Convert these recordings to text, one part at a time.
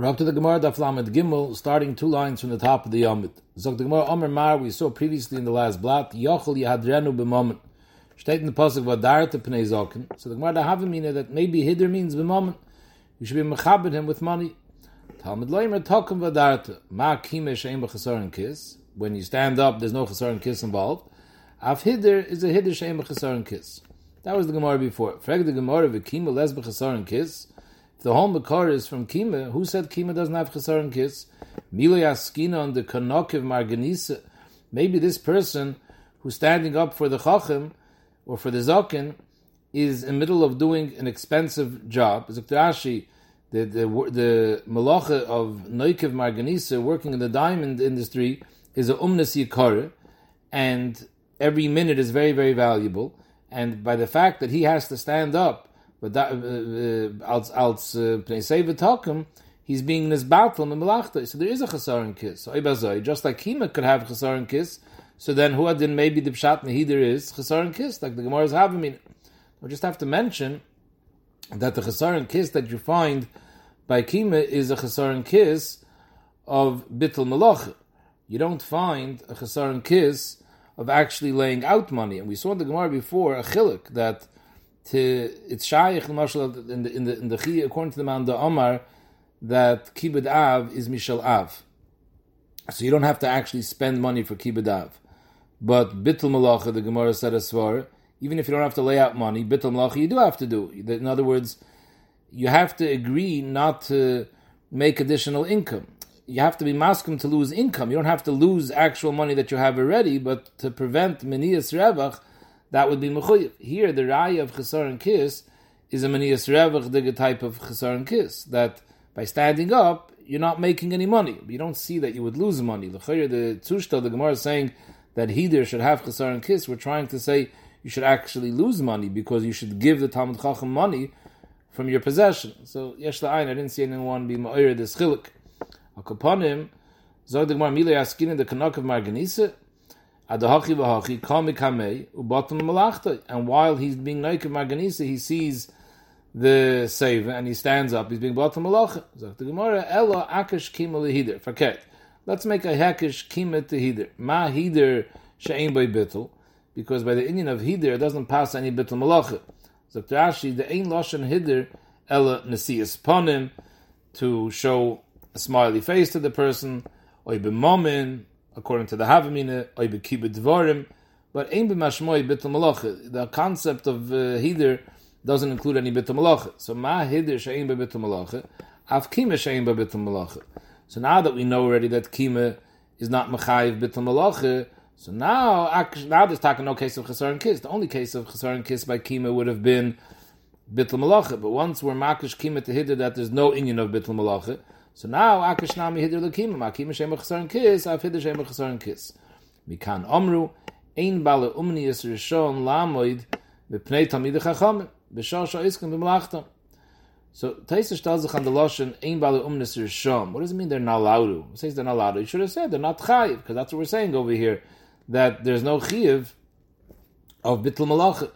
We're up to the Gemara Daf Lamed Gimel, starting two lines from the top of the Yomit. Zog the Gemara Omer Mar, we saw previously in the last blot, Yochel Yahadrenu b'moment. Steht in the Pasuk Vadarta Pnei Zokin. So the Gemara mean that maybe Hidr means b'moment. You should be mechabed him with money. Talmud Leimer Tokum Vadarta. Ma Kime Shein B'chasaron Kiss. When you stand up, there's no chasaron kiss involved. Af Hidr is a Hidr Shein B'chasaron Kiss. That was the Gemara before. Frag the Gemara V'kima Les B'chasaron Kiss the whole Makar is from Kima, who said Kima doesn't have Chesar Kiss? Milay Askina on the Kanokiv Marganisa. Maybe this person who's standing up for the Chachim or for the Zakin is in the middle of doing an expensive job. Rashi, the the the malacha of Noikiv Marganisa working in the diamond industry is a umnas yikar, and every minute is very very valuable. And by the fact that he has to stand up but that uh, uh, als als uh, pnei talkum he's being in his in the melachta. So there is a chasaron kiss. So ibazoi just like kima could have chasaron kiss so then who did maybe the pshat there is chasaron kiss like the gemara is having me we just have to mention that the chasaron kiss that you find by kima is a chasaron kiss of bittul malach you don't find a chasaron kiss of actually laying out money. And we saw in the gemara before a chilik that to it's shaykh marshal in the in the in the chi according to the man the Omar that kibbud av is mishal av. So you don't have to actually spend money for kibbud av. But bittul malacha, the Gemara said as far, even if you don't have to lay out money, bittul malacha you do have to do. In other words, you have to agree not to make additional income. You have to be maskum to lose income. You don't have to lose actual money that you have already, but to prevent menias revach, that would be mechuyev. Here, the raya of chesar and kiss is a manias revach the type of chesar and kiss that by standing up you're not making any money. You don't see that you would lose money. The the tzushta, the Gemara is saying that Hider should have chesar and kiss. We're trying to say you should actually lose money because you should give the Talmud Chacham money from your possession. So yesh la'ayin, I didn't see anyone be ma'ir this chilik. Akaponim, zog the Gemara milay askin in the kanok of Marganisa, and while he's being Noik Marganisa, he sees the save and he stands up, he's being to Malacha. the Gemara, Ella Akish Kima Lehider. Forget. Let's make a Hakish Kima to Hider. Ma Hider Sha'im by Bittel. Because by the Indian of Hider, it doesn't pass any Bittel Malacha. So Rashi, the Ein Lashon Hider, Ella Nesias Ponim, to show a smiley face to the person, or Momin, according to the Havamina, oy dvarim, but ein b'mashmoy. The concept of uh, hider doesn't include any bitul malacha. So ma hider she'ein bitul malacha, av kima she'ein bitul malacha. So now that we know already that kima is not mechayiv bitul so now now there's talking no case of chesar and kiss. The only case of chesar and kiss by kima would have been bitul malacha. But once we're makish kima to hider that there's no inyan of bitul malacha, so now akish nami hidir lekim makim shem chasaron kis af hidir shem chasaron kis. Mikan omru ein bale umni is rishon lamoid bepnei tamid chacham b'shar sha'iskim b'malachtam. So Taisa tells sich on the lashon ein bale umni is rishon. What does it mean they're not allowed to? It says they're not allowed to. You should have said they're not chayiv because that's what we're saying over here that there's no chayiv of bittul malachah.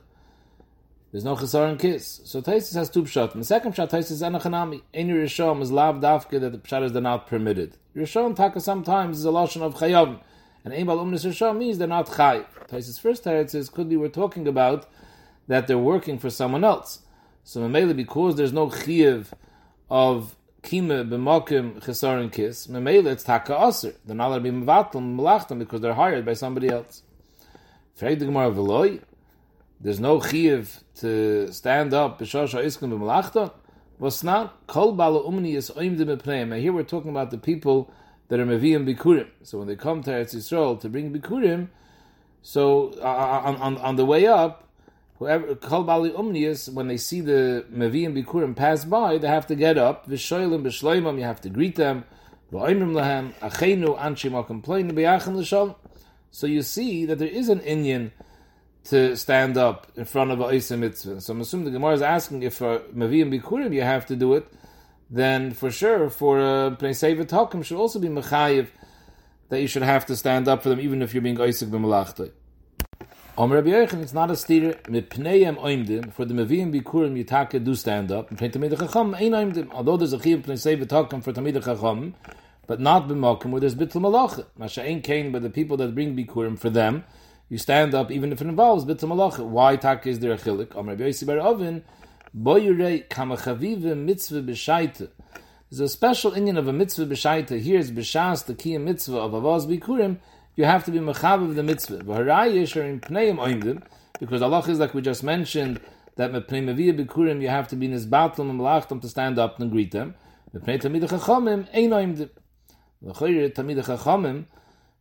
There's no chesar and kiss. So Taisis has two pshat. And the second pshat, Taisis is anachanami. Any Rishon is lav dafke that the pshat is not permitted. Rishon taka sometimes is a lashon of chayavim. And ein bal umnis Rishon means they're not chay. Taisis first teretz is could be we're talking about that they're working for someone else. So Mamela, because there's no chiv of kima b'mokim chesar and kiss, Mamela it's taka aser. They're not allowed to be mevatel because they're hired by somebody else. Frag the Gemara. There's no chiv to stand up b'shosha iskum b'malachta. Was not kol bala umni is oimdim b'pneim. Here we're talking about the people that are meviim bikurim. So when they come to Eretz Yisrael to bring bikurim, so uh, uh, on, on, on the way up, whoever kol bali umnius, when they see the meviim bikurim pass by, they have to get up. V'shoylim b'shloimim, you have to greet them. V'oimrim lahem achenu anshim akomplain b'yachem l'shalom. So you see that there is an Indian to stand up in front of a Isa mitzvah. So I'm assuming the Gemara is asking if for Maviyim Bikurim you have to do it, then for sure for uh, Pnei Sevet Hakim should also be Mechayiv that you should have to stand up for them even if you're being Isaac b'malachtai. Om Rabbi Yochanan, it's not a steer, oimdim, for the Meviyim Bikurim Yitake do stand up, and Tamid Chacham, ein oimdim, although there's a chiv pnei Hakim for Tamid Chacham, but not b'mokim where there's bittul malacha. Masha ein kain, but the people that bring Bikurim for them, you stand up even if it involves bittul malacha. Why tak is there a chilik? Om Rabbi Yossi Bar Ovin, bo yurei kama chavive mitzvah b'shaita. There's a special Indian of a mitzvah b'shaita. Here's b'shas, the key mitzvah of avaz Bikurim, you have to be mechav of the mitzvah. V'harayish are in pneim oimdim, because Allah is like we just mentioned, that mepnei meviyah bikurim, you have to be nizbatum and malachtam to stand up and greet them. Mepnei tamid chachamim, ein oimdim. V'chayir tamid chachamim,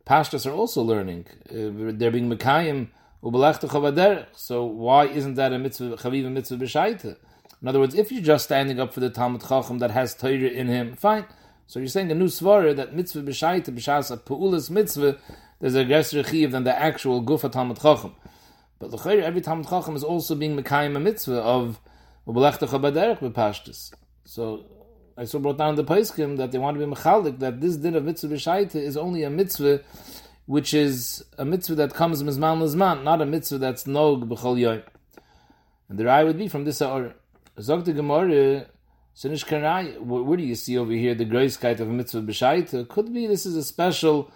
pashtas are also learning. Uh, they're being mekayim, ubelachta chavaderech. So why isn't that a mitzvah, chaviv a mitzvah b'shaita? In other words, if you're just standing up for the Talmud Chacham that has Torah in him, fine. So you're saying a new svara that mitzvah b'shaita b'shas pu'ulas mitzvah there's a greater chiv than the actual gufa Talmud Chacham. But l'chayr, every Talmud Chacham is also being mekayim a mitzvah of ubelechtacha baderech b'pashtus. So I saw brought down the Paiskim that they want to be mechalik that this din of mitzvah b'shaita is only a mitzvah which is a mitzvah that comes mizman lizman, not a mitzvah that's nog b'chol yoy. And the rai would be from this or Zog the Gemara, Sinish Karai, where do you see over here the grace of mitzvah b'shaita? Could be this is a special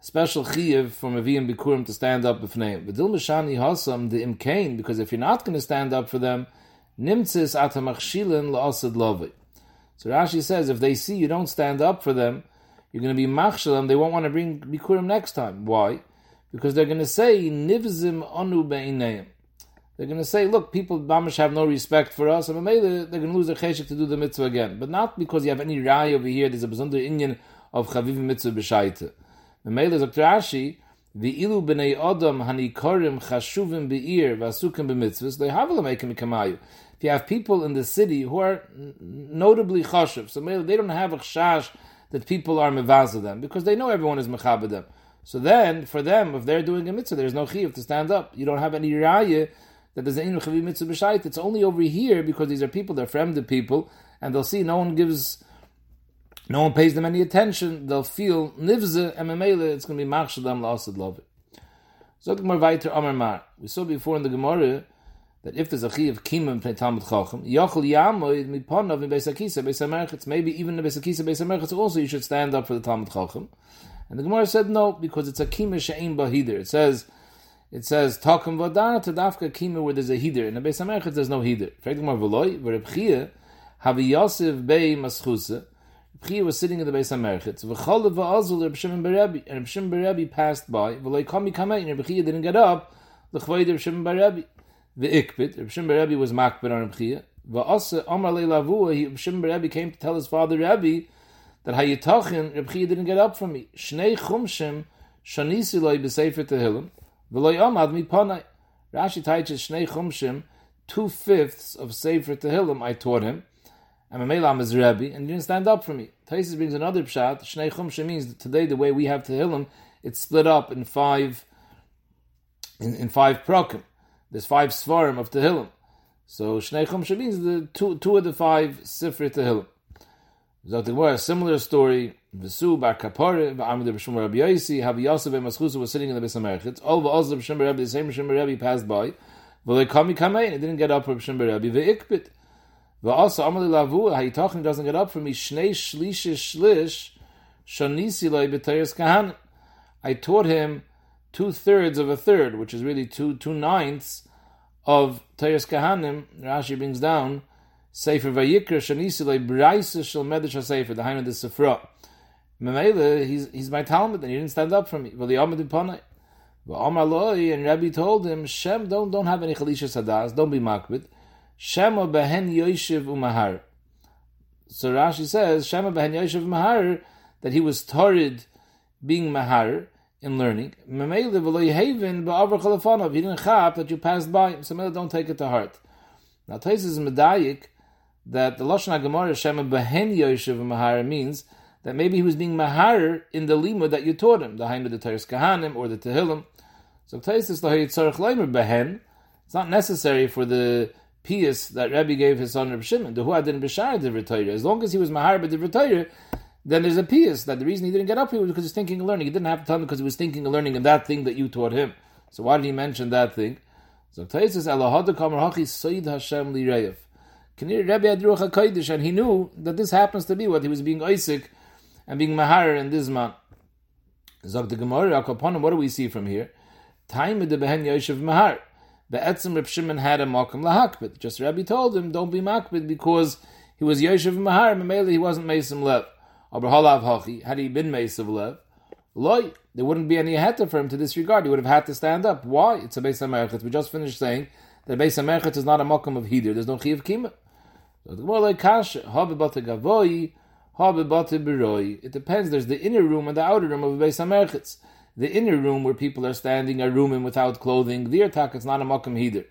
special chiyuv from Aviyim Bikurim to stand up b'fneim. V'dil mishani hasam the imkain, because if you're not going to stand up for them, nimtzis atamachshilin la'asad lovi. So Rashi says, if they see you don't stand up for them, you're going to be machshalim, they won't want to bring Bikurim next time. Why? Because they're going to say, nivzim anu be'ineim. They're going to say, look, people Bamish have no respect for us, and maybe they're going to lose their cheshik to do the mitzvah again. But not because you have any rai over here, there's a bezunder Indian of chaviv mitzvah b'shaita. Memele Dr. Rashi, the ilu b'nei odom hanikorim chashuvim be'ir v'asukim b'mitzvahs, they have l'meikim kamayu. You have people in the city who are notably chashuv, so they don't have a chash that people are mevaza them, because they know everyone is mechabed them. So then, for them, if they're doing a mitzvah, there's no chiyuv to stand up. You don't have any raya that there's an chaviv mitzvah b'shait. It's only over here because these are people, they're fremde people, and they'll see no one gives no one pays them any attention, they'll feel nivze, and memele, it's going to be machshadam la'asad love. So more Amar Mar. We saw before in the Gemara that if there's a chi of kimim pnei Talmud Chacham, yachol yamoid miponav in Beis Akisa, Beis HaMerchetz, maybe even in Beis Akisa, Beis HaMerchetz also you should stand up for the Talmud Chacham. And the Gemara said no, because it's a kima she'ein bahider. It says, it says, takum vadana to dafka kima where there's a hider. In the Beis HaMerchetz there's no hider. Fragt Gemara v'loi, v'rebchia, havi Yosef bei maschusa, Chia was sitting in the base of Merchitz. V'chol v'azul Reb Shimon Berebi. And Reb Shimon Berebi passed by. V'loi kami kamei. And Reb Chia didn't get up. L'chvoid Reb Shimon Berebi. V'ikpit. Reb Shimon Berebi was makbid on Reb Chia. V'asa Omar Le Lavua. Reb Shimon Berebi came to tell his father Rebbe that Hayitachin, Reb Chia didn't get up from me. Shnei chumshim shanisi loy b'sefer tehillim. V'loi mi panai. Rashi taiches Shnei chumshim two-fifths of Sefer Tehillim I taught him. I'm a Melam is Rebbe, and you didn't stand up for me. Taisis brings another pshat. Shnei Chumshim means today the way we have Tehillim, it's split up in five in, in five prokim. There's five svarim of Tehillim. So Shnei Chumshe means the two two of the five Sifri Tehillim. Zot a similar story. Vesu bar kapore v'amid b'shum Rabbi Yosi Havi Yosef ben Maschusa was sitting in the Beis Hamerchitz. All the Oz of B'shum Rabbi, the same B'shum Rabbi passed by. V'lei kami kamei, and it didn't get up for B'shum Rabbi. Ve'ikbit. Also, Amali Lavu, Hayitachin doesn't get up for me. Shnei Shlish Shlish Shanisi Loi B'Tayers Kahan. I taught him two thirds of a third, which is really two two ninths of Tayers Kahanim. Rashi brings down Sefer Vayikra Shanisi Loi Braisa Shal Medish HaSefer, the Hain of the Sefra. Memele, he's, he's my Talmud, and he didn't stand up for me. Well, the Amad Ipanai. Well, Amar Loi, and Rabbi told him, Shem, don't, don't have any Chalisha Sadas, don't be makbid. Shema behen Yoshev umahar. So Rashi says Shema behen Yoshev umahar that he was torrid being mahar in learning. He didn't chap that you passed by. So don't take it to heart. Now Tais is medayik that the lashon Gemara Shema behen Yoshev umahar means that maybe he was being mahar in the lima that you taught him, the haim of the Teres Kahanim or the Tehillim. So Tais is the Hayitzarech Leimer behen. It's not necessary for the pious that Rabbi gave his son Rabbi Shimon, the didn't bishar retire. As long as he was mahar retire, then there's a pious that the reason he didn't get up here was because he's thinking and learning. He didn't have to tell him because he was thinking and learning in that thing that you taught him. So why did he mention that thing? So Kamar Hachi Sayyid Hashem Li Reyev. Rebbe had Ruach HaKodesh, and he knew that this happens to be what he was being Isaac and being Mahar in this man. Zog the Gemara, what do we see from here? Time with the Behen Yoshev Mahar. The Etzim Reb Shimon had a Mokum Lahakbid. Just Rabbi told him, don't be Makbid because he was Yoshev Mahar, Mamela he wasn't Mesim Lev. Had he been Mesim Lev, Loy, there wouldn't be any heta for him to disregard. He would have had to stand up. Why? It's a Beis HaMerchet. We just finished saying that Beis HaMerchet is not a Mokum of Hidir. There's no Chi of Kima. The. It depends. There's the inner room and the outer room of a Beis HaMerchet. The inner room where people are standing are rooming without clothing. The attack it's not a Mokum Hidir.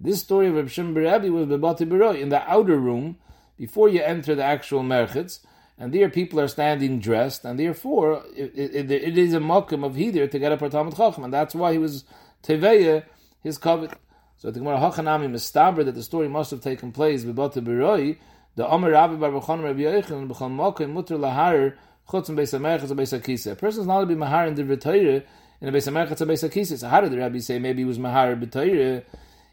This story of Reb Shimon Berebi was Bebate Beroi. In the outer room, before you enter the actual Merchetz, and there people are standing dressed, and therefore it, it, it is a mokum of hidir to get up for Talmud Chacham, and that's why he was teveya his covet. So the Gemara Hachanami mistaber that the story must have taken place with Bata Beroi, the Omer Rabbi Bar Bechon Rabbi Yochanan and Bechon Mokum Mutter Lahar Chutz and Beis Hamerchetz and Beis Hakisa. A person is not to be mahar in the Torah in a Beis Hamerchetz and Beis Hakisa. So how did the Rabbi say maybe he was mahar b'Torah?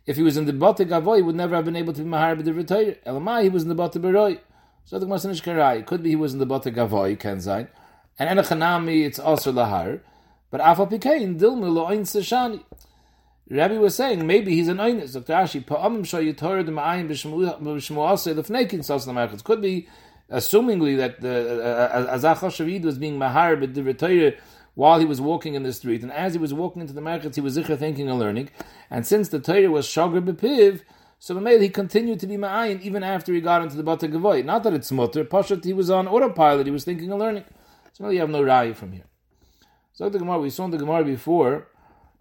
If he was in the Bata Gavoy, he would never have been able to be mahar Torah. Elamai, he was in the Bata Beroi. So the Gemara. It could be he was in the Bata Gavoy, sein. And Enochanami, it's also Lahar. But Afa Pikein, Dilmu Lo'oin Seshani. Rabbi was saying maybe he's an Einis. Dr. Ashi, Pa'amim Shah Yitor the Ma'ayim B'Shmu'aseh Lefnekin Saslam Echitz. Could be, assumingly, that the uh, Hashavid was being Mahar B'Divrei while he was walking in the street. And as he was walking into the markets, he was zikr thinking and learning. And since the Torah was Shagr B'Piv, so the mail he continued to be ma'ayin even after he got into the Bata Gavoy. Not that it's mutter, Pashat, he was on autopilot, he was thinking and learning. So you have no raya from here. So the Gemara, we saw in the Gemara before,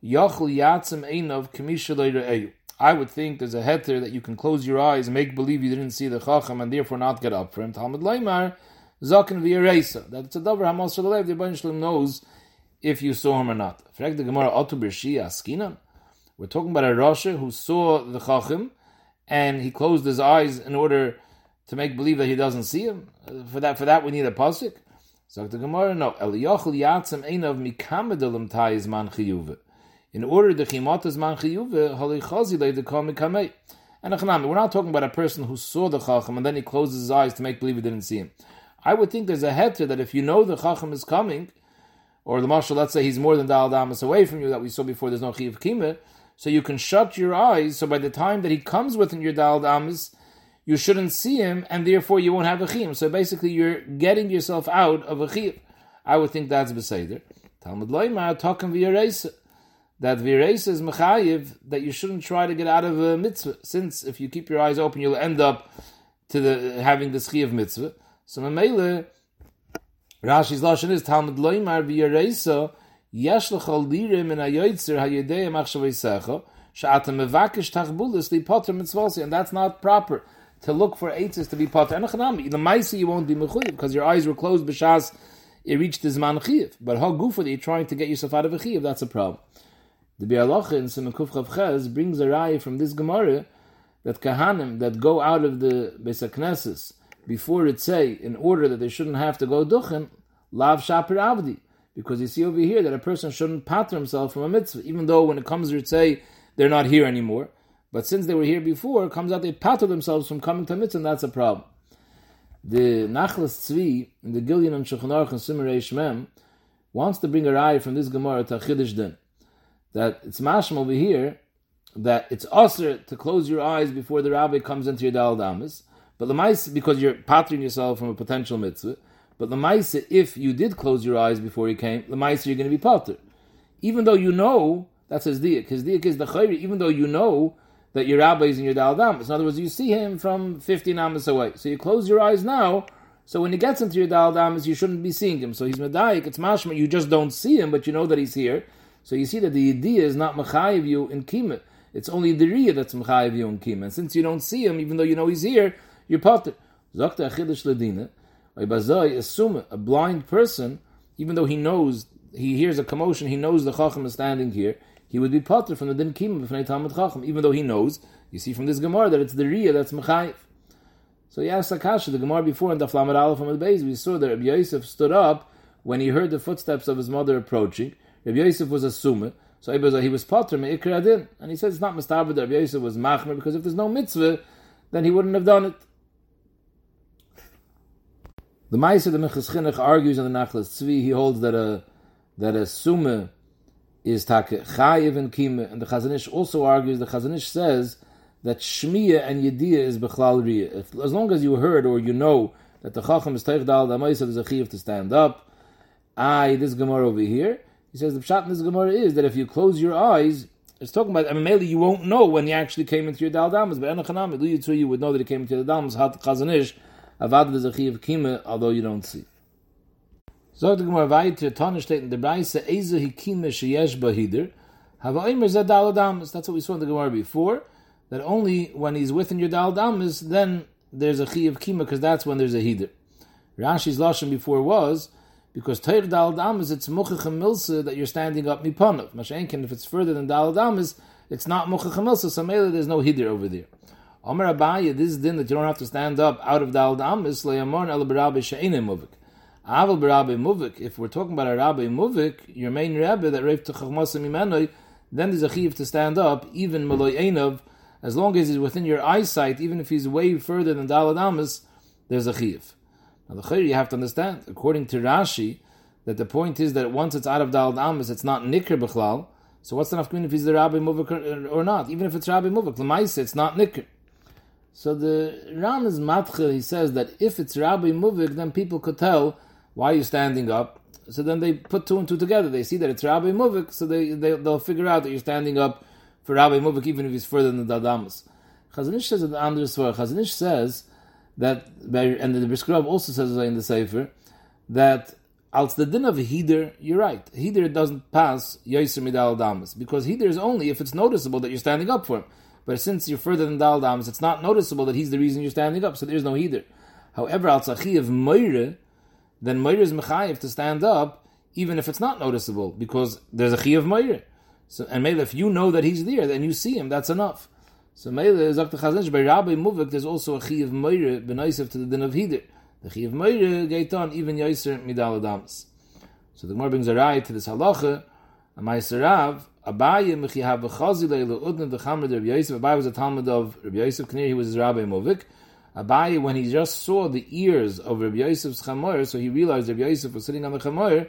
Yachul Yatzim Einov. I would think there's a heter that you can close your eyes and make believe you didn't see the Chacham and therefore not get up for him. Talmud Leimar, Zakin V'Yeresa. That it's a davar Hamas Shalev, the Ibn Shalom knows if you saw him or not. We're talking about a Rasha who saw the Chacham and he closed his eyes in order to make believe that he doesn't see him. For that, for that we need a pasuk. So the Gemara, no. Eliyochel yatzim einav mikamedelim tayis man chiyuve. In order the chimatas man chiyuve, halichazi leidekam mikamei. And we're not talking about a person who saw the chacham and then he closed his eyes to make believe he didn't see him. I would think there's a heter that if you know the chacham is coming, or the marshal, let's say he's more than dal damas away from you that we saw before, there's no chiv kima, so you can shut your eyes. So by the time that he comes within your Dal Damas, you shouldn't see him, and therefore you won't have a chiyim. So basically, you're getting yourself out of a chiyim. I would think that's beseder. Talmud loymar talking v'yaresa. That v'yaresa is mechayiv that you shouldn't try to get out of a mitzvah, since if you keep your eyes open, you'll end up to the having the chiyav mitzvah. So Mamela, Rashi's lashon is Talmud loymar v'yaresa יש לך לירה מן היוצר הידע מחשבויסך, שאתה מבקש תחבולס להיפטר מצווסי, and that's not proper. To look for eitzes to be potter. And the maisi you won't be mechuyev because your eyes were closed b'shas it reached the zman chiyev. But how gufa that you're trying to get yourself out of a chiyev, that's a problem. The Bialocha in Simon Kuf Ches brings a raya from this Gemara that kahanim that go out of the Beis before it say in order that they shouldn't have to go duchen lav shaper avdi because you see over here that a person shouldn't patter himself from a mitzvah, even though when it comes to say they're not here anymore. But since they were here before, it comes out they patter themselves from coming to mitzvah, and that's a problem. The Nachlas Tzvi in the Gilyon and Shulchan Aruch and Mem wants to bring a raya from this Gemara to Chiddush Din that it's mashma over here that it's usher to close your eyes before the rabbi comes into your dal damas, but the mice because you're pattering yourself from a potential mitzvah. But the Maisa, if you did close your eyes before he came, the Maisa you're going to be potter. Even though you know, that's his diak. His diak is the chayri, even though you know that your rabbi is in your dal damas. In other words, you see him from 50 namas away. So you close your eyes now, so when he gets into your dal damas, you shouldn't be seeing him. So he's medayik, it's mashma, you just don't see him, but you know that he's here. So you see that the idea is not machayiv you in kima. It's only the riyah that's machayiv you in kima. And since you don't see him, even though you know he's here, you're potter. Zokta achidish ledina. Assume a blind person, even though he knows, he hears a commotion, he knows the Chacham is standing here, he would be potter from the Din Kim of Talmud Chacham, even though he knows, you see from this Gemara that it's the Riyah that's Mechayiv. So he asked Akasha, the Gemara before in the Flamet Aleph from the base, we saw that Rabbi Yosef stood up when he heard the footsteps of his mother approaching. Rabbi Yosef was a Sumah, So he was potter me'ikra adin. And he says it's not mistaber that Rabbi Yosef was machmer because if there's no mitzvah, then he wouldn't have done it. The Meiser, the Minchas argues on the Nachlas Tzvi, he holds that a, that a sume is take chayiv and kima, and the Chazanish also argues, the Chazanish says that shmiya and yediyah is bechlal riyah. As long as you heard or you know that the Chacham is teich dal, Meiser is a to stand up, I, this Gemara over here, he says the pshat in this Gemara is that if you close your eyes, it's talking about, I mean, mainly you won't know when he actually came into your dal damas, but enochanam, you would know that he came into the damas, hat chazanish, avad the zachiv kima, although you don't see. So the Gemara weiter, Tana steht in der Breise, hikime sheyesh bahider, hava oimer zed dal damas, that's what we saw in the Gemara before, that only when he's within your dal damas, then there's a chi of kima, because that's when there's a hider. Rashi's lashon before was, because Teir Dal Damas, it's Muchach Milsa that you're standing up Mipanov. Mashenkin, if it's further than Dal Damas, it's not Muchach Milsa, so there's no Hidir over there. Omer Abaya, this is din that you don't have to stand up out of Dal Damas, Le'amon El Barabe She'ene Muvik. Aval Barabe Muvik, if we're talking about a Rabbi Muvik, your main Rebbe that Reif Techachmasa Mimenoi, then there's a chiv to stand up, even Maloi Einov, as long as he's within your eyesight, even if he's way further than Dal Damas, there's a chiv. Now the Khir you have to understand, according to Rashi, that the point is that once it's out of Dal Amis, it's not Nikr Bechlal. So what's the if he's the Rabbi Muvik or not? Even if it's Rabbi Muvik, Lamaisa, it's not Nikr. So the Ram is matcha, he says that if it's Rabbi Muvik, then people could tell why you're standing up. So then they put two and two together. They see that it's Rabbi Muvik, so they, they, will figure out that you're standing up for Rabbi Muvik, even if he's further than the Dadamas. Chazanish says in the Andres Chazanish says that and the Briskrov also says in the Sefer that als the din of Hider, you're right. Hider doesn't pass Yaiser Midal Damas because Hider is only if it's noticeable that you're standing up for him. But since you're further than Dal Damas, it's not noticeable that he's the reason you're standing up, so there's no Hider. However, al of Meire, then Meire is Mechayiv to stand up, even if it's not noticeable, because there's a Chi of Meire. So, and maybe if you know that he's there, then you see him, that's enough. So Meile sagt der Chazanish, by Rabbi Muvik, there's also a Chi of Meire, benoisev to the din of Hider. The Chi of Meire geht even Yaiser Midal Adams. So the Gemara brings a right to this halacha, a Meiser Rav, Abaye mechi have a chazi leilu udne the chamer of Yosef. Abaye was a Talmud of Rabbi Yosef Knir, he was his Rabbi Muvik. Abaye, when he just saw the ears of Rabbi Yosef's chamer, so he realized Rabbi Yosef was sitting on the chamer,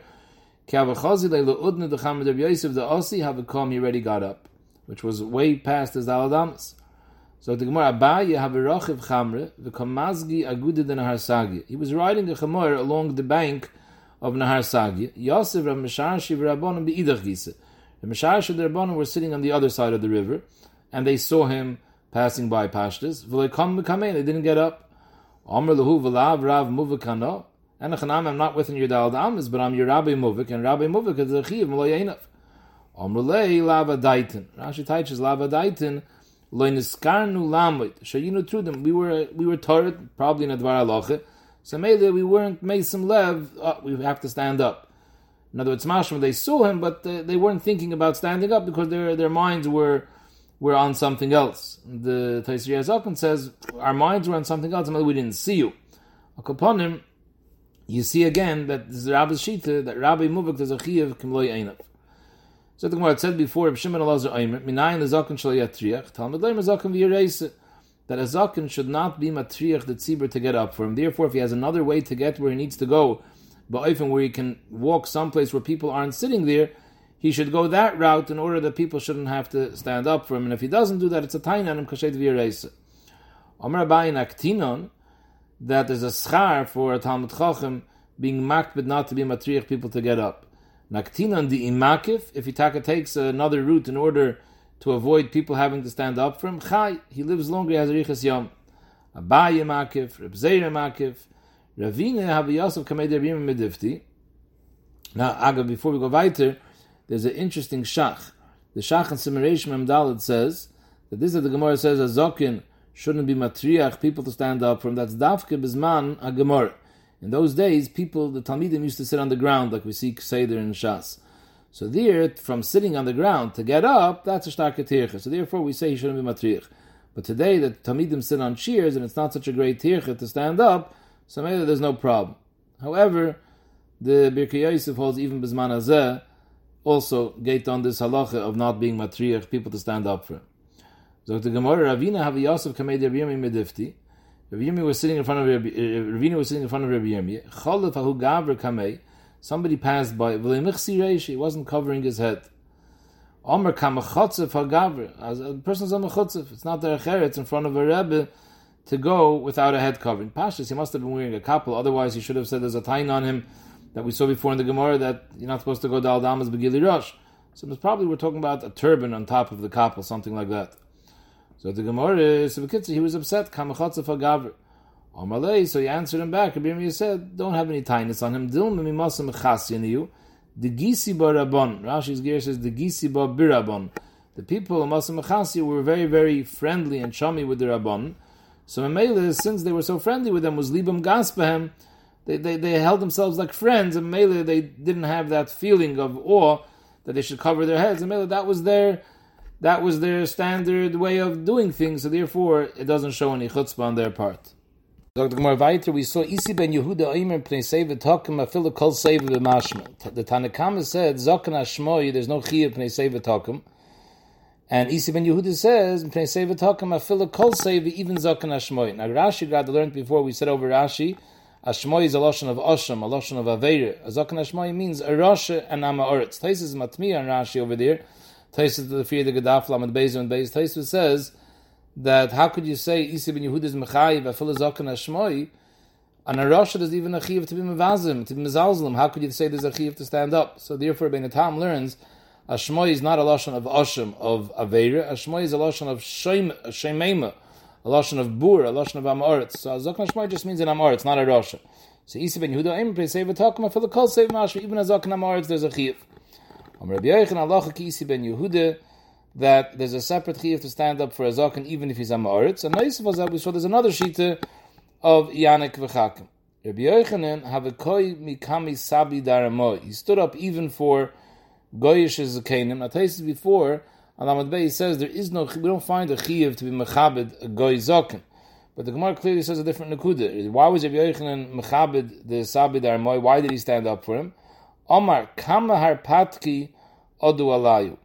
ki have a chazi leilu udne the chamer of Yosef, the Osi have a come, he already got up, which was way past his Aladamas. So the Gemara Abaye have a rochiv chamre the kamazgi agudid in Nahar Sagi. He was riding the chamor along the bank of Nahar Sagi. Yosef Rav Mesharshiv Rabbanim beidach gise. The Mesharshiv the Rabbanim were sitting on the other side of the river, and they saw him passing by Pashtas. They didn't get up. Amr lehu v'lav rav muvik And I'm not within your dal damas, but I'm your Rabbi Muvik, and Rabbi Muvik is the chiv maloyainav. Amr lei lava daitin. Rashi teaches lava daitin, Loiniskarnu lamit. Shayinu trudim. We were we were torrid, probably in a dvar aloche. So maybe we weren't made some lev. Oh, we have to stand up. In other words, mashma they saw him, but they, weren't thinking about standing up because their their minds were were on something else. The Taisri Azakan says our minds were on something else, and we didn't see you. Upon him, you see again that this is Rabbi Shita that Rabbi Muvak is a chiyav kimloy einav. So the Gemara said before, Shimon Elazar Omer, Minayin Azakin Shal Yatriach, Talmud Leim Azakin V'Yireise, that a Zakin should not be matriach the tzibur to get up for him. Therefore, if he has another way to get where he needs to go, but often where he can walk someplace where people aren't sitting there, he should go that route in order that people shouldn't have to stand up for him. And if he doesn't do that, it's a tainan kashet v'yireise. Omer Abayin Aktinon, that there's a schar for a Talmud Chacham being marked but not to be matriach people to get up. Naktinan the imakif, if Itaka takes another route in order to avoid people having to stand up for him, chai, he lives longer as a riches yom. Abaye makif, Reb Zeir makif, Ravina have Yosef kamei medifti. Now, Aga, before we go weiter, there's an interesting shach. The shach in Simirashim Memdalad says that this is the Gemara says a zokin shouldn't be matriach, people to stand up from. That's dafke bizman a Gemara. In those days, people, the Talmidim used to sit on the ground, like we see Seder and Shas. So there, from sitting on the ground to get up, that's a starke tirche. So therefore, we say he shouldn't be matrich. But today, the Talmidim sit on chairs, and it's not such a great tirche to stand up, so maybe there's no problem. However, the Birkei Yosef holds even Bisman Azeh, also gate on this halacha of not being matriach, people to stand up for him. So the Gemara, Ravina have Yosef kamei Rabbi Yirmi medifti. Rabbi Yirmi was sitting in front of Rabbi, uh, Ravina was sitting in front of Rabbi Yirmi. Chalif ahu gavr kamei. Somebody passed by. V'leimichsi reish. He wasn't covering his head. Omer kamachotzev hagavr. As a person's on mechotzev. It's not their It's in front of a Rebbe to go without a head covering. Pashas, he must have been wearing a couple. Otherwise, he should have said there's a tain on him that we saw before in the Gemara that you're not supposed to go dal damas begili rosh. So it's probably we're talking about a turban on top of the couple, something like that. So the Gemara so he was upset, so he answered him back. Rabbi said, don't have any tightness on him. The gisi barabon. Rashi's gear says the gisi birabon. The people of Masa Mechasi were very, very friendly and chummy with the Rabban. So Mele, since they were so friendly with them, was libam gaspahem. They, they, they held themselves like friends, and Mele, they didn't have that feeling of awe that they should cover their heads. And that was their that was their standard way of doing things, so therefore it doesn't show any chutzpah on their part. Dr. Gemara weiter, we saw Isi ben Yehuda Oimer Pnei Seva Tokim Afilu Kol Seva B'Mashma. The Tanakama said, Zokan Ashmoi, there's no Chiyah Pnei Seva Tokim. And Isi ben Yehuda says, Pnei Seva Tokim Afilu Kol Seva, even Zokan Ashmoi. Now Rashi got learned before, we said over Rashi, Ashmoi is a lotion of Osham, a lotion of Aveira. Zokan Ashmoi means a Rosha and Ama Oretz. Tais is Matmiya and Rashi over there. Tais is the fear the Gadaf Lam and Beis and Beis. Tais says, that how could you say Isi ben Yehuda is mechayiv afil zokan hashmoi and a Rosh is even a chiv to be mevazim, to be mezalzlim. How could you say there's a chiv to stand up? So therefore, Ben Tam learns a shmoi is not a lashon of oshim of aveira. A shmoi is a lashon of shemema, a lashon of bur, a lashon of amoritz. So a zokan shmoi just means an amoritz, not a Rosh. So Isi ben Yehuda aim pre save takum afil kol save mash. Even a zokan amoritz, there's a chiv. Am Rabbi Yochanan Allah ki Isi ben Yehuda that there's a separate chiyuv to stand up for a zaken even if he's a ma'aretz. And nice was that we saw there's another shita of Yanik v'chakim. Rabbi Yochanan have a koi mikami sabi daramoy. He stood up even for goyish is a zakenim. Now, tasted before, Alamad Bey says there is no, we don't find a chiyuv to be mechabed a goy zaken. But the Gemara clearly says a different nekuda. Why was Rabbi Yochanan mechabed the sabi daramoy? Why did he stand up for him? Omar kama harpatki odu alayu.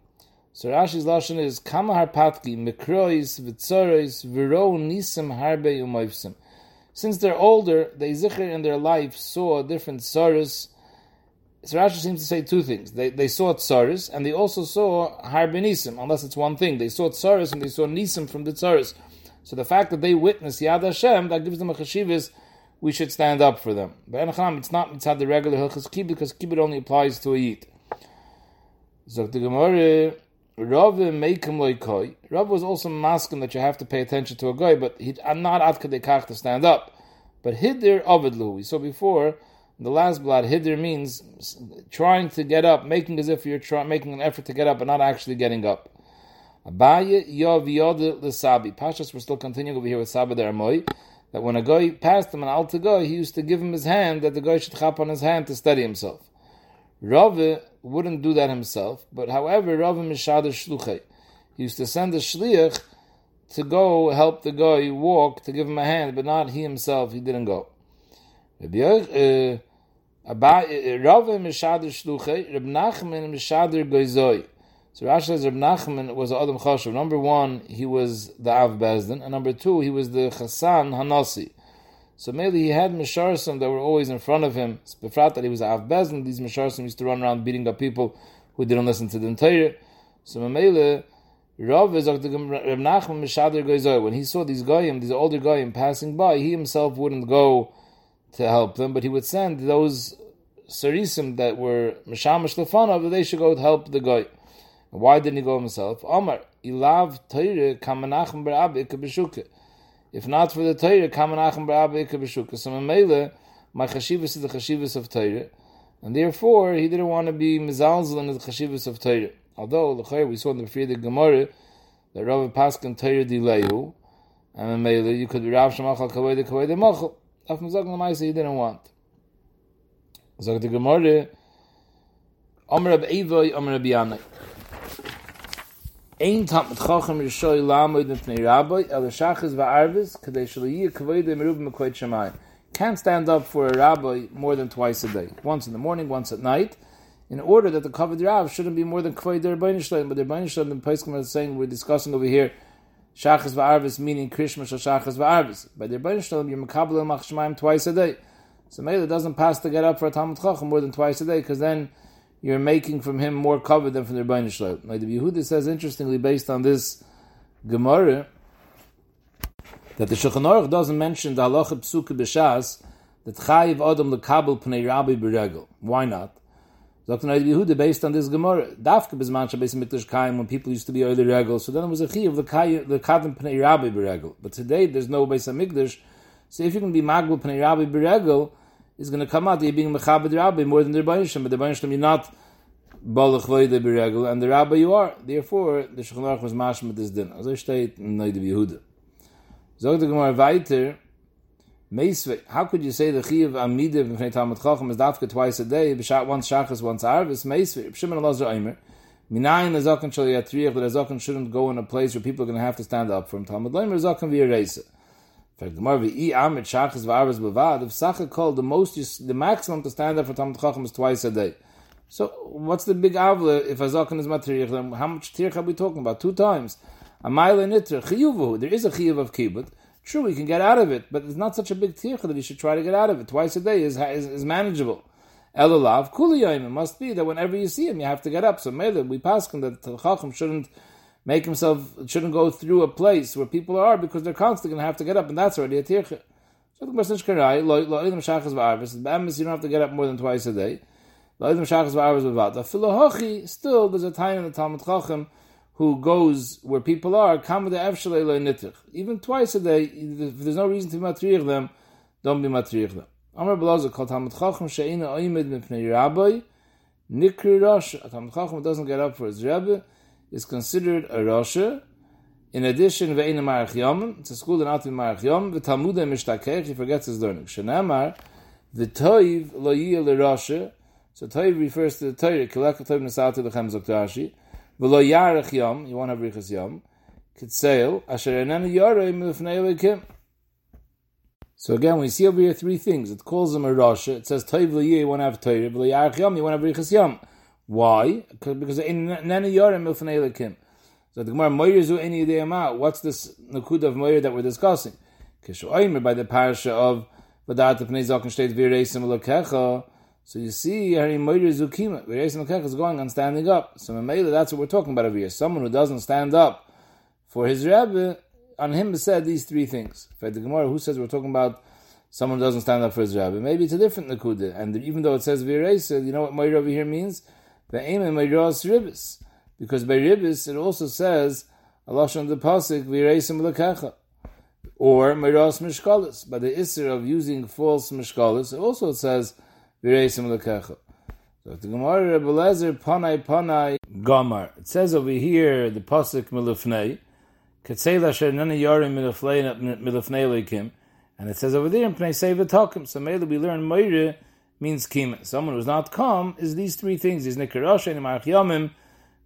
So Rashi's lashon is kama harpatki mikrois v'tzoros v'ro nisim harbe umayvsim. Since they're older, they zikr in their life saw different tzoros. So Rashi seems to say two things. They, they saw tzoros and they also saw harbe nisim, unless it's one thing. They saw tzoros and they saw nisim from the tzoros. So the fact that they witnessed Yad Hashem, that gives them a chashivas, we should stand up for them. But it's not mitzad the regular hilchas kibbut because kibbut only applies to a yid. So the Gemara Rav Meikim Loikoi. Rav was also masking that you have to pay attention to a guy, but he, I'm not at kadekach to stand up. But Hiddir Ovidlu, we saw before, the last blood, Hiddir means trying to get up, making as if you're try, making an effort to get up, but not actually getting up. Pashas, we're still continuing over here with Sabi Amoy, that when a guy passed him an altar guy, he used to give him his hand, that the guy should chop on his hand to steady himself. Rava wouldn't do that himself, but however, Rava Mishada Shluchai, he used to send a shliach to go help the guy walk to give him a hand, but not he himself. He didn't go. Uh, uh, Rava Mishada Shluchai, Reb Nachman Mishada Goizoi. So Rashi says Reb Nachman was Adam Chashav. Number one, he was the Av Bezdin, and number two, he was the Chassan Hanasi. So maybe he had Misharsim that were always in front of him. Befrat that he was Av Bezin, these Misharsim used to run around beating up people who didn't listen to the Torah. So Mamele, Rav is Reb Nachman Mishader Goizoy. When he saw these goyim, these older goyim passing by, he himself wouldn't go to help them, but he would send those Sarisim that were Mishamash Lefanov that they should go to help the goy. Why didn't he go himself? Omar, Ilav Torah Kamanachim Barabik B'Shukah. If not for the Torah, Kamanachim Ba'abba Ikabashuka. So Mamela, my chashivas is the chashivas of Torah, and therefore he didn't want to be mizalzel in the chashivas of Torah. Although we saw in the Friede Gemara that Rav Paskin Torah dilehu, and Mamela you could be Rav Shemachal Kavod Kavod Machal. Af Mazak Lamaisa he didn't want. Zog the Gemara, Omer Rab Evoy, Omer Rab Yanai. Ein tat mit khochem rishoy lamoyd mit nei rabbi el shachas va arvis kadei shlo yi kvoide merub mekoyt shmai can't stand up for a rabbi more than twice a day once in the morning once at night in order that the covered Rav shouldn't be more than Kvay Der Beinishleim, but Der Beinishleim in Paiskim is saying, we're discussing over here, Shachas Va'arvis, meaning Krishma Shal Shachas Va'arvis. By Der Beinishleim, you're Makabal Machshmaim twice a day. So Mela doesn't pass to get up for a Talmud Chacham more than twice a day, because then you're making from him more covered than from the Rebbeinu Shalom. Like the Yehuda says, interestingly, based on this Gemara, that the Shulchan Aruch doesn't mention the halacha psuke b'shas that chayiv adam lekabel pnei rabbi b'regel. Why not? Noid Yehuda, based on this Gemara, dafke bezman shabes mikdash kaim when people used to be oily regal. so then it was a chayiv the kadem pnei rabbi b'regel. But today there's no base mikdash, so if you can be magbel pnei rabbi b'regel, is going to come out you're being mechabed rabbi more than the Rebbeinu but the Rebbeinu you're not balach beregel, and the rabbi you are. Therefore, the Shulchan Aruch was mashma this din. Also steht in Noid Yehuda. Sagt the Gemara weiter, Meisve, how could you say the Chiyav Amide b'fnei Talmud Chacham is dafka twice a day, b'shat once Shachas, once Arvis, Meisve, Shimon Elazar Eimer, Minayin Azakan Shal Yatriach, that Azakan shouldn't go in a place where people are going to have to stand up for him. Talmud Leimer Azakan v'yaresa. reisa. For Gemara v'i Amit Shachas v'Arvis b'vad, if Sacha called the most, the maximum to stand up for Talmud Chacham is twice a day. So what's the big avla if Azakan is matriach? Then how much tirch are we talking about? Two times. A mile in itra chiyuvu. There is a chiyuv of kibbut. True, we can get out of it, but it's not such a big tirch that we should try to get out of it. Twice a day is is, is manageable. Elalav kuliyayim. It must be that whenever you see him, you have to get up. So mele we pass him that the chacham shouldn't make himself shouldn't go through a place where people are because they're constantly going to have to get up, and that's already a tircha. So the question is, you don't have to get up more than twice a day. Still, there's a time in the Talmud Chacham who goes where people are, come the nitich. even twice a day, if there's no reason to matriach them, don't be matriach them. Amar Belazer called Talmud Chacham she'ina oimid mipnei rabbi, nikri rosh. A Chacham doesn't get up for his rabbi is considered a rosh. In addition, ve'ina marach yom, it's a school in Atim marach yom, v'talmuda mishtakech, he forgets his learning. Shenamar, v'toiv lo yiyah l'rosh, so Toiv refers to the Torah, Kilek Toiv Nesatu Lechem Zoktashi, V'lo Yarech Yom, you want to have Riches Yom, Kitseil, Asher Enenu Yorei Milfnei Elikim. So again, we see over here three things. It calls them a Rosh. It says Toiv L'yeh, you want to have Torah, V'lo Yarech Yom, you want to have Riches Yom. Why? Because Enenu Yorei Milfnei Elikim. So the Gemara, Moir Zu Eni Yidei What's this Nakud of Moir that we're discussing? Kishu Oimer, by the parasha of Vadat Pnei Zokin Shteit V'Yireisim Elokecha, so you see, Hari Moira Zukima, Bereis is going on standing up. So Mamela, that's what we're talking about over here. Someone who doesn't stand up for his Rebbe, on him said these three things. The who says we're talking about someone who doesn't stand up for his Rebbe? Maybe it's a different Nakuda. And even though it says Bereis, uh, you know what Moira over here means? The aim in Moira's Ribbis. Because by Ribbis, it also says, Allah Shem the Pasik, Vireisim Lekecha. Or Moira's Mishkalis. By the Isser of using false Mishkalis, also says, Vireisim lekecha. So the Gemara Rebbe Lezer Panai Panai Gomar. It says over here the pasuk Milufnei. Katzei Lasher Nani Yorim Milufnei Lekim. And it says over there Pnei Seva Takim. So maybe we learn Meire means Kima. Someone who's not calm is these three things. He's Nikaroshe and Marach Yomim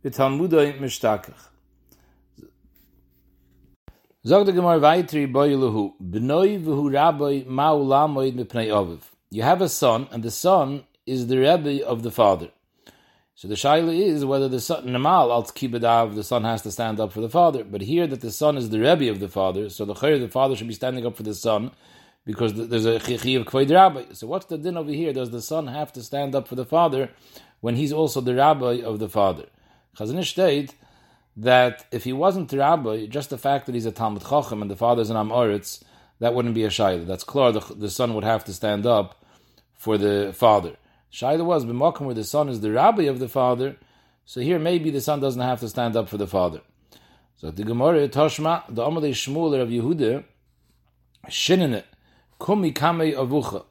V'Talmudai Mishtakach. Zog the Gemara Vaitri Boiluhu B'noi V'hu Rabbi Ma'ulamoid Mipnei Oviv you have a son, and the son is the Rebbe of the father. So the shaila is whether the son, Namal al the son has to stand up for the father. But here that the son is the Rebbe of the father, so the chayr, the father should be standing up for the son, because there's a chichi of kvayd rabbi. So what's the din over here? Does the son have to stand up for the father when he's also the rabbi of the father? Chazanish state that if he wasn't the rabbi, just the fact that he's a Talmud Chacham and the father's an Amoritz, that wouldn't be a shaila. That's clear. The, the son would have to stand up for the father. Shaila was b'makom where the son is the rabbi of the father. So here maybe the son doesn't have to stand up for the father. So the Gemara Toshma the Amalei Shmuel of Yehuda Shinin Kumi Kame Avucha.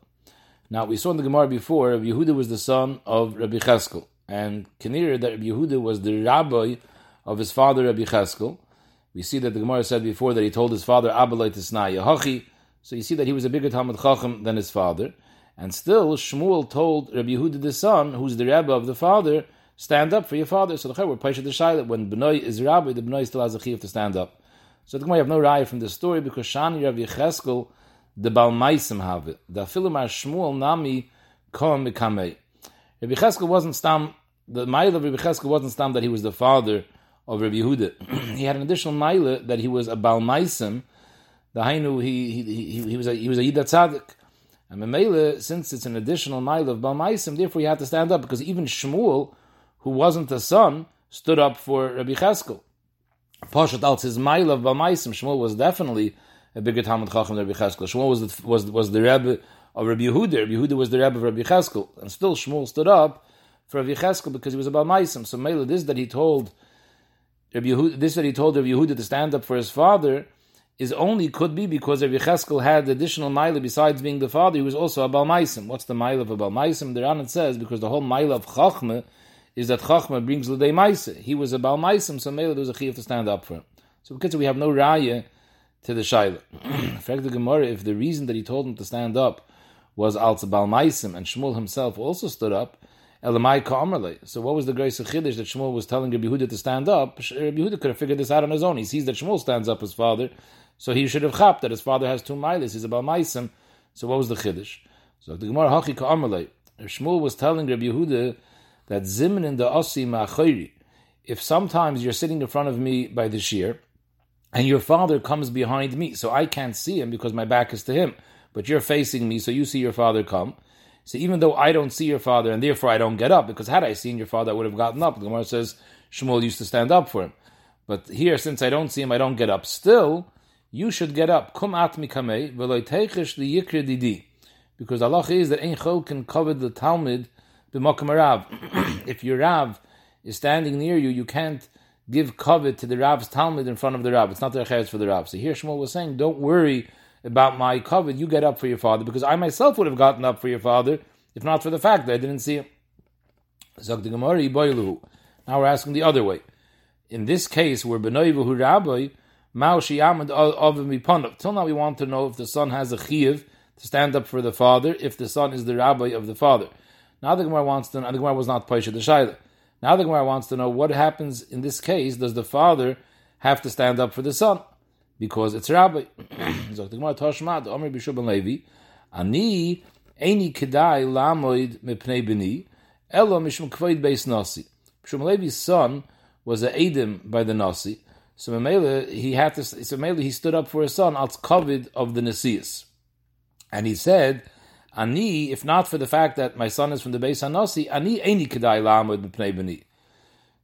Now we saw in the Gemara before Rabbi Yehuda was the son of Rabbi Cheskel, and Kinir that Rabbi Yehuda was the rabbi of his father Rabbi Cheskel. We see that the Gemara said before that he told his father Abalai Tisna Yahachi. So you see that he was a bigger Talmud Chacham than his father. And still, Shmuel told Rabbi Yehuda the son, who's the Rebbe of the father, stand up for your father. So the we're the Shaila, when Benoy is Rabbi, the Benoy still has a chiv to stand up. So the Gemara have no raya from this story because Shani Rabbi Yecheskel, the Balmaisim have it. The Afilim are Shmuel Nami Kom Mikamei. Rabbi Cheskel wasn't stam, the mile of Rabbi Cheskel wasn't stam that he was the father of Rabbi Yehuda. he had an additional mile that he was a Balmaisim, the Hainu, he, he, he, he was a, he was a Yida Tzadik. And Memele, since it's an additional mile of Balmaisim, therefore he had to stand up, because even Shmuel, who wasn't the son, stood up for Rabbi Cheskel. Pashat Alts, his mile of Balmaisim, Shmuel was definitely a bigger Talmud Chacham than Rabbi Cheskel. Shmuel was the, was, was the Rebbe of Rabbi Yehuda. Rabbi Yehuda was the Rebbe of Rabbi Cheskel. And still Shmuel stood up for Rabbi Cheskel because he was a Balmaisim. So Mela, this that he told Rabbi Yehuda, this that he told Rabbi Yehuda to stand up for his father is only could be because Rabbi Cheskel had additional mile besides being the father. He was also a Balmaisim. What's the mile of a Balmaisim? The Ranan says because the whole mile of Chachma is that Chachma brings L'dei Maisa. He was a Balmaisim, so Mela there was a Chiv to stand up for him. So because we have no raya to the Shaila. fact, the Gemara, if the reason that he told him to stand up was Alza Balmaisim and Shmuel himself also stood up, Elamai Ka'amrle. So what was the grace of Chiddush that Shmuel was telling Rabbi Yehuda to stand up? Rabbi Yehuda could have figured this out on his own. He sees that Shmuel stands up his father, so he should have chapped that his father has two miles. He's about Maisim. So what was the Chiddush? So the Gemara Hachi Ka'amrle. If Shmuel was telling Rabbi Yehuda that Zimin in the Asi Ma'achayri, if sometimes you're sitting in front of me by the shear, and your father comes behind me, so I can't see him because my back is to him, but you're facing me, so you see your father come, so even though I don't see your father and therefore I don't get up, because had I seen your father, I would have gotten up. The Gemara says Shmuel used to stand up for him. But here, since I don't see him, I don't get up. Still, you should get up. Kum at the yikri didi. Because Allah is that Ein Chol can cover the Talmud b'makam Rav. if your Rav is standing near you, you can't give covet to the Rav's Talmud in front of the Rav. It's not the Achetz for the Rav. So here Shmuel was saying, don't worry about my covet, you get up for your father, because I myself would have gotten up for your father if not for the fact that I didn't see him. Now we're asking the other way. In this case, where Benoivu Rabbi, Till now we want to know if the son has a chiyuv to stand up for the father, if the son is the rabbi of the father. Now the Gemara wants to know, the Gemara was not Paisha the Shaila. Now the Gemara wants to know what happens in this case. Does the father have to stand up for the son? because it's rabbi. Sagt Gemara Toshma, the Omer Bishub Levi, Ani Eini Kedai Lamoid Mepnei Beni, Elo Mishum Kvoid Beis Nasi. Bishub Levi's son was a Edim by the Nasi, so Mamela, he had to, so Mamela, he stood up for his son, als Kovid of the Nasius. And he said, Ani, if not for the fact that my son is from the Beis Hanasi, Ani Eini Kedai Lamoid Mepnei Beni.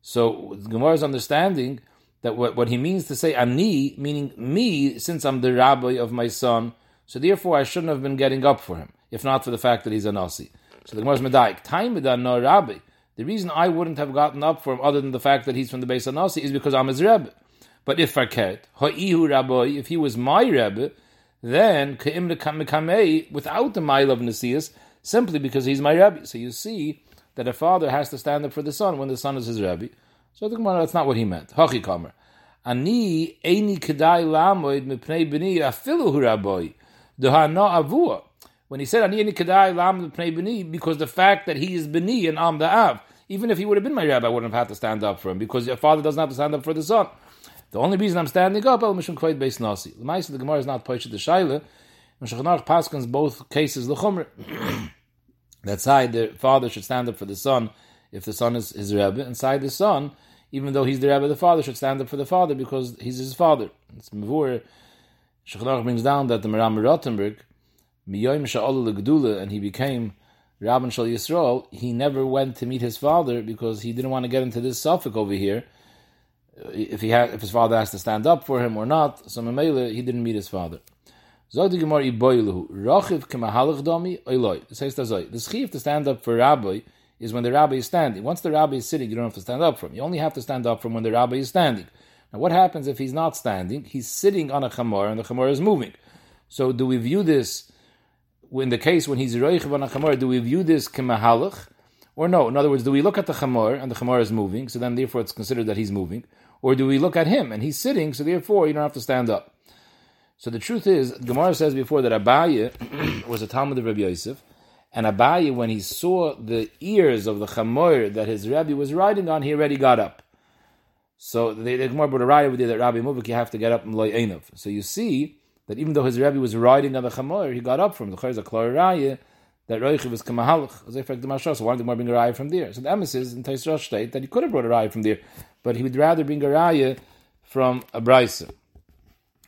So Gemara's understanding that what, what he means to say ani, meaning me, since I'm the rabbi of my son, so therefore I shouldn't have been getting up for him, if not for the fact that he's a nasi. So the Gemara is medayik. Time no rabbi. The reason I wouldn't have gotten up for him, other than the fact that he's from the base of nasi, is because I'm his rebbe. But if faket ha'ihu rabbi, if he was my rebbe, then Ka'im kamei without the mile of nasias, simply because he's my rebbe. So you see that a father has to stand up for the son when the son is his rebbe. So the Gemara, that's not what he meant. Hachi kamer. Ani eini kedai lamoid mipnei b'ni afilu huraboy. Dehana avua. When he said ani eini kedai lamoid mipnei b'ni, because the fact that he is Bini and am the av, even if he would have been my rabbi, I wouldn't have had to stand up for him, because your father doesn't have to stand up for the son. The only reason I'm standing up, el mishum kvayt beis nasi. The Maisa, the Gemara is not poished the shaila. When Shechanach Paskins both cases l'chumr. That side, the father should stand up for the son if the son is his rebbe, and side the son even though he's the Rebbe, the father should stand up for the father because he's his father. It's Mavur. Shechanach brings down that the Meram Rothenburg, Miyoim Sha'ol Gdula, and he became Rabban Shal Yisrael, he never went to meet his father because he didn't want to get into this suffix over here. If he had, if his father has to stand up for him or not, so Mamela, he didn't meet his father. Zog the Gemara Iboiluhu, Rochiv Kemahalach Domi, Oiloi. It says The Schiv to stand up for Rabbi is when the rabbi is standing. Once the rabbi is sitting, you don't have to stand up from. You only have to stand up from when the rabbi is standing. Now, what happens if he's not standing? He's sitting on a chamor and the chamor is moving. So, do we view this in the case when he's roichiv on a chamor? Do we view this kemahalach, or no? In other words, do we look at the chamor and the chamor is moving, so then therefore it's considered that he's moving, or do we look at him and he's sitting, so therefore you don't have to stand up? So the truth is, Gemara says before that Abaye was a Talmud of Rabbi Yosef, and Abaye, when he saw the ears of the chamor that his rabbi was riding on, he already got up. So the, the Gemara brought a raya with you that Rabbi Mubik, you have to get up and loy. So you see that even though his rabbi was riding on the chamor, he got up from the Chayz Klor raya that Roichiv is Kamahalach, so why did the Gemara bring a raya from there? So the emissaries in Taisrosh state that he could have brought a raya from there, but he would rather bring a raya from a brisa.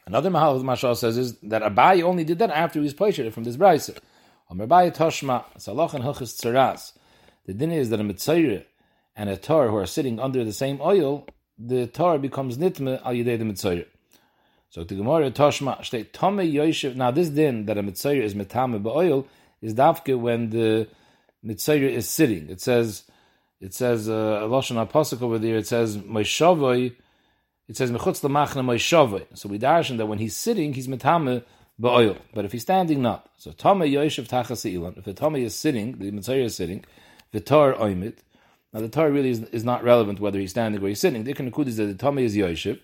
Another Mahal of Mashal says is that Abaye only did that after he was placed from this brisa. Toshma, and. The din is that a Mitzayre and a Tor who are sitting under the same oil, the Tor becomes Nitme al Yidei the Mitzayre. So the Gemara Toshma state Tome Yoshev. Now this din that a Mitzayre is Mitame oil is dafke when the Mitzayre is sitting. It says, it says, uh, a Lashon Apostle over there, it says, Moishavoi, it says, Mechutz Lamachna Moishavoi. So we darshan that when he's sitting, he's Mitame oil. But if he's standing, not. So Tome Yoshev Tachas Ilan. If the Tome is sitting, the Mitzayre is sitting, the Tor Oimit. Now the Tor really is, is not relevant whether he's standing or he's sitting. The Ikon is that the Tome is Yoshev.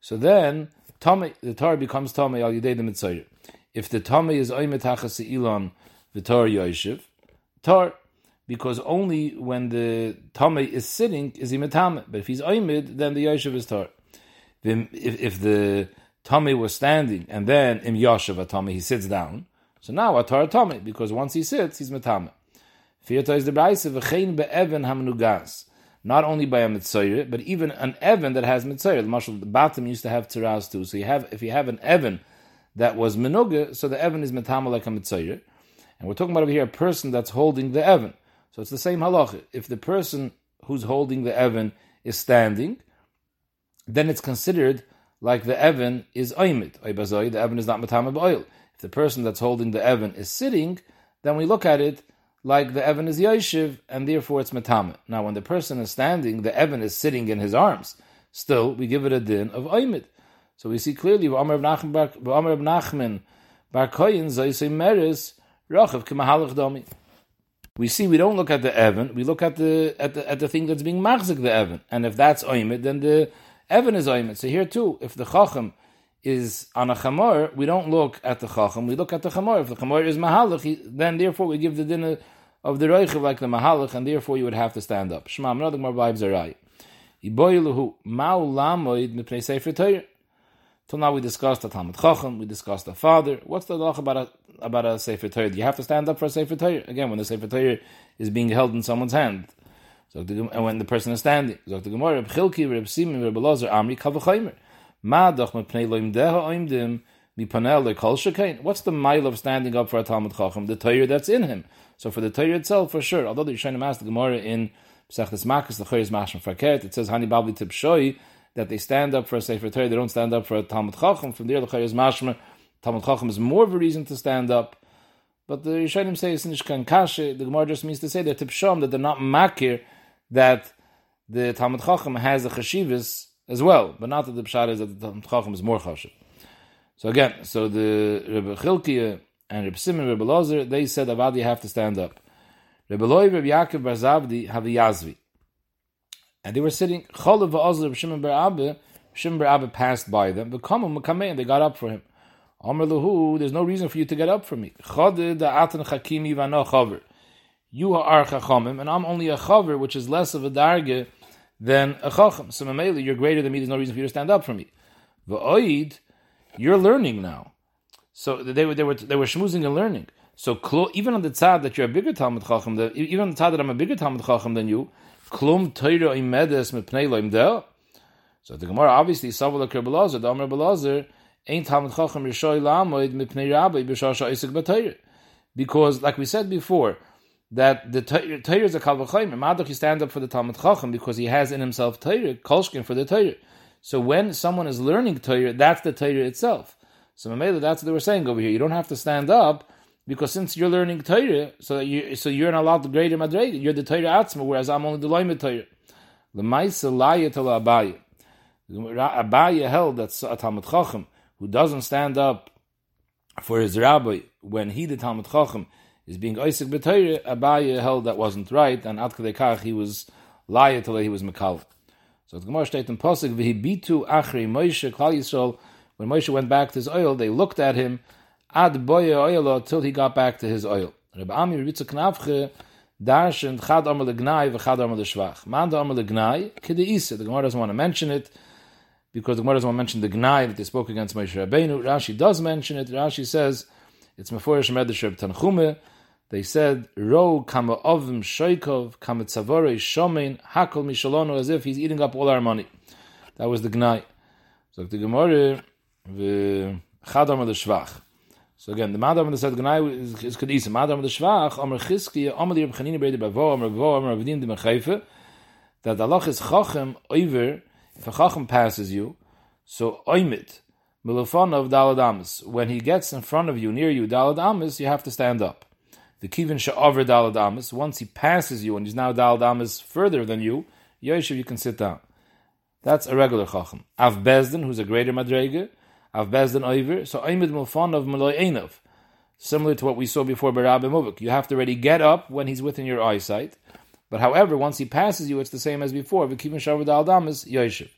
So then, Tome, the Tor becomes Tome al Yidei the Mitzayre. If the Tome is Oimit Tachas Ilan, the Torah Yoshev, Tor, because only when the Tame is sitting is he metame. But if he's oimid, then the Yoshev is Tor. If, if the Tame was standing and then im Yoshev Tame, he sits down. So now a Tor Tame, because once he sits, he's metame. Fiyata is the v'chein be'even hamnugas. Not only by a mitzayir, but even an evan that has mitzayir. The marshal, the bottom used to have tiraz too. So you have, if you have an evan that was menuga, so the evan is metame like a mitzayir. And we're talking about over here a person that's holding the Evan. So it's the same halacha. If the person who's holding the Evan is standing, then it's considered like the Evan is Oimid. The Evan is not Matam oil. If the person that's holding the Evan is sitting, then we look at it like the Evan is Yoshiv, and therefore it's Matame. Now, when the person is standing, the Evan is sitting in his arms. Still, we give it a din of Oimid. So we see clearly, Nachman Bar Koyin Zaysay Meres Rachav k'mahalach domi. We see we don't look at the Evan, we look at the at the at the thing that's being machzik the Evan. And if that's oimid, then the Evan is oimid. So here too, if the Chacham is on a chamor, we don't look at the Chacham, we look at the chamor. If the chamor is mahalach, then therefore we give the dinner of the Reichav like the mahalach, and therefore you would have to stand up. Shema, another more vibes are right. Till now we discussed the Talmud Chacham, we discussed the father. What's the law about a about a Sefer Torah? You have to stand up for a Sefer Torah? Again, when the Sefer Torah is being held in someone's hand. So and when the person is standing. The Reb Chilki, Reb Reb Amri. Ma doch mepnei loim deha oimdim, mipanel shekain. What's the mile of standing up for a Talmud Chacham? The Torah that's in him. So for the Torah itself, for sure. Although the Yishayim asked the Gemara in Pesachtes Makas, the Choyes Mashim Farkert, it says, Hani Babli Tibshoi, that they stand up for a Sefer Torah, they don't stand up for a Talmud Chacham. From there, the is mashma, Talmud Chacham is more of a reason to stand up. But the Rishonim say it's Nishkan Kashe, the Gemara just means to say they're Tipshom, that they're not makir, that the Talmud Chacham has a chashivas as well, but not that the Pshad is that the Talmud Chacham is more chashiv. So again, so the Rebbe Chilkiya and Rebbe Simon, Rebbe Lozer, they said Avadi have to stand up. Rebbe Loi, Rebbe Yaakov Barzavdi have a Yazvi. And they were sitting, Cholev v'ozler Shimon bar Abba, Shimon bar Abba passed by them, but come and they got up for him. Amr lahu, there's no reason for you to get up from me. You are chachamim, and I'm only a chaver, which is less of a darge than a chacham. So mameli, you're greater than me, there's no reason for you to stand up for me. V'oid, you're learning now. So they were, they were, they were schmoozing and learning. So even on the tzad that you're a bigger Talmud Chacham, even on the tzad that I'm a bigger Talmud Chacham than you, klum teira imedes mepnei loim. So the Gemara obviously savala kerbelazer, the Amr Belazer, Talmud Chacham mipnei Rabbi b'shasha. Because, like we said before, that the Torah is a kalvachayim. Madach, you stand up for the Talmud Chacham because he has in himself Torah, kolshkin for the Torah. So when someone is learning Torah, that's the Torah itself. So Mamela, that's what they were saying over here. You don't have to stand up because since you're learning Torah, so you so you're not allowed to greater madrega. You're the Torah atzma, whereas I'm only the loimet Torah. The ma'isa laya to Abaye. Abaye held that a Talmud Chacham who doesn't stand up for his rabbi when he the Talmud Chacham is being Isaac b'Torah. Abaye held that wasn't right, and at kadekach he was laya till he was mekal. So the Gemara states in Pasuk v'hibitu achri Moshe Klal Yisrael. When Moshe went back to his oil, they looked at him ad boye oilo till he got back to his oil. Rabbi Ami Ritza Knavche darshan chad amar legnai v'chad amar l'shvach. Man da amar legnai kede isa. The Gemara doesn't want to mention it because the Gemara doesn't mention the gnai that they spoke against Moshe Rabbeinu. Rashi does mention it. Rashi says it's meforish medrash Tanchume They said, Ro kama ovim shoikov, kama tzavore shomein, hakol mishalono, as if he's eating up all our money. That was the gnai. So the Gemara, the chadam of the shvach. So again, the madam that said gnai is, is kedisa. Madam of the shvach, Amr chizki, Amr Reb Chanina Brede Bavo, Amr Gvo, Amr Avdim de that the Allah is chachem over, if a chachem passes you, so oimit, milufon of daladamis, when he gets in front of you, near you, daladamis, you have to stand up the kivin sha'aver dalad once he passes you and he's now dalad further than you, Yoshev, you can sit down. That's a regular chacham. Av Bezdin, who's a greater madrega, Av Bezdin oiver, so Mulfon of Malay Einov. Similar to what we saw before Barab Muvik. You have to already get up when he's within your eyesight. But however, once he passes you, it's the same as before. V'kivin sha'aver dalad is Yoshev.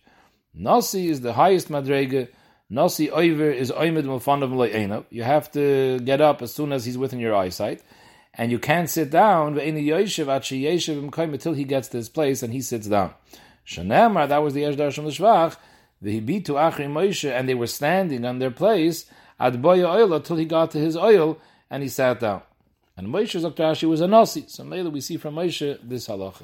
Nasi is the highest madrega. Nasi oiver is Mulfon of Malay You have to get up as soon as he's within your eyesight and you can't sit down until he gets to his place and he sits down. Shanamar, that was the Eshdar Shem L'Shvach, the Hibitu Achri Moshe, and they were standing on their place at Boya Oil until he got to his oil and he sat down. And Moshe Zaktashi was a Nasi. So later we see from Moshe this halacha.